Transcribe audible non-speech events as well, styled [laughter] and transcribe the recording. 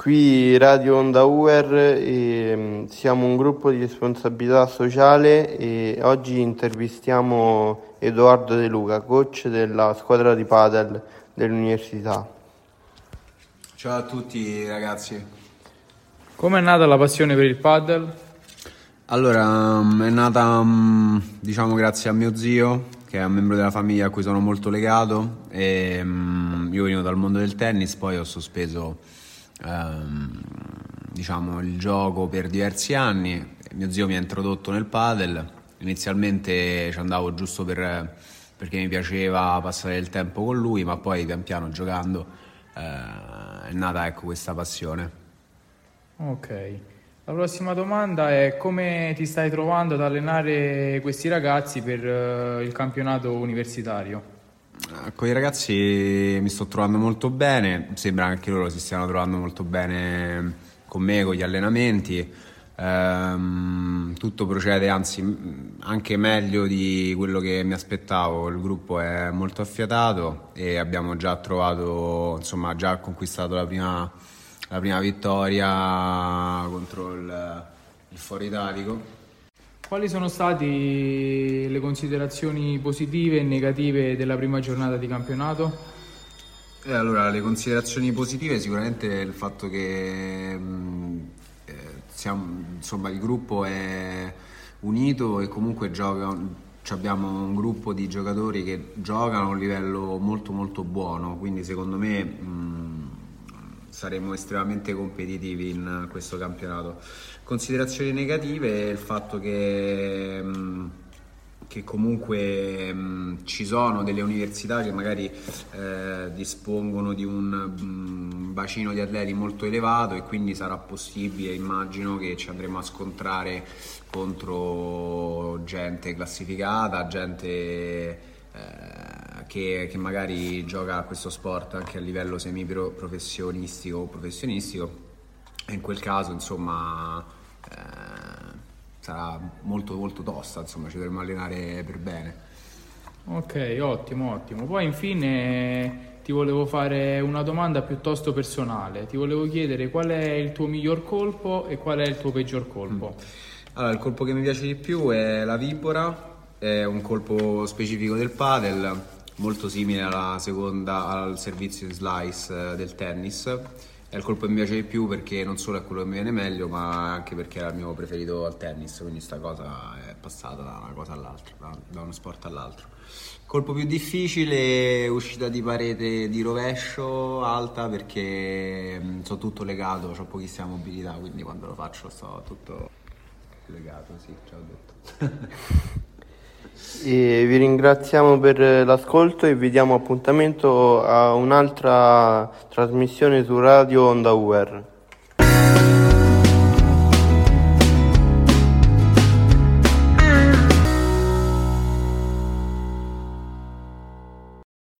Qui Radio Onda UR e mm, siamo un gruppo di responsabilità sociale e oggi intervistiamo Edoardo De Luca, coach della squadra di padel dell'università. Ciao a tutti ragazzi. Come è nata la passione per il paddle? Allora, mm, è nata mm, diciamo grazie a mio zio, che è un membro della famiglia a cui sono molto legato e io venivo dal mondo del tennis, poi ho sospeso ehm, diciamo, il gioco per diversi anni. Mio zio mi ha introdotto nel padel, inizialmente ci andavo giusto per, perché mi piaceva passare il tempo con lui, ma poi pian piano giocando eh, è nata ecco, questa passione. Ok. La prossima domanda è come ti stai trovando ad allenare questi ragazzi per uh, il campionato universitario? Eh, con i ragazzi mi sto trovando molto bene, sembra che anche loro si stiano trovando molto bene con me, con gli allenamenti. Ehm, tutto procede anzi anche meglio di quello che mi aspettavo, il gruppo è molto affiatato e abbiamo già trovato, insomma, già conquistato la prima, la prima vittoria contro il, il Foro Italico quali sono state le considerazioni positive e negative della prima giornata di campionato? Eh, allora, le considerazioni positive sicuramente il fatto che mm, eh, siamo, insomma, il gruppo è unito e comunque gioca, abbiamo un gruppo di giocatori che giocano a un livello molto molto buono, quindi secondo me mh, mm, saremo estremamente competitivi in questo campionato. Considerazioni negative il fatto che, mm, che comunque mm, ci sono delle università che magari eh, dispongono di un mm, bacino di atleti molto elevato e quindi sarà possibile, immagino, che ci andremo a scontrare contro gente classificata, gente... Eh, che, che, magari gioca a questo sport anche a livello semi-professionistico o professionistico e in quel caso insomma eh, sarà molto molto tosta, insomma ci dovremo allenare per bene. Ok, ottimo, ottimo. Poi infine ti volevo fare una domanda piuttosto personale. Ti volevo chiedere qual è il tuo miglior colpo e qual è il tuo peggior colpo. Mm. Allora, il colpo che mi piace di più è la vipora, è un colpo specifico del padel, molto simile seconda, al servizio di slice eh, del tennis è il colpo che mi piace di più perché non solo è quello che mi viene meglio, ma anche perché era il mio preferito al tennis, quindi sta cosa è passata da una cosa all'altra, da, uno sport all'altro. Colpo più difficile, uscita di parete di rovescio alta perché mm, sono tutto legato, ho pochissima mobilità, quindi quando lo faccio sto tutto legato, sì, ciao ho detto. [laughs] E vi ringraziamo per l'ascolto e vi diamo appuntamento a un'altra trasmissione su Radio Onda UR.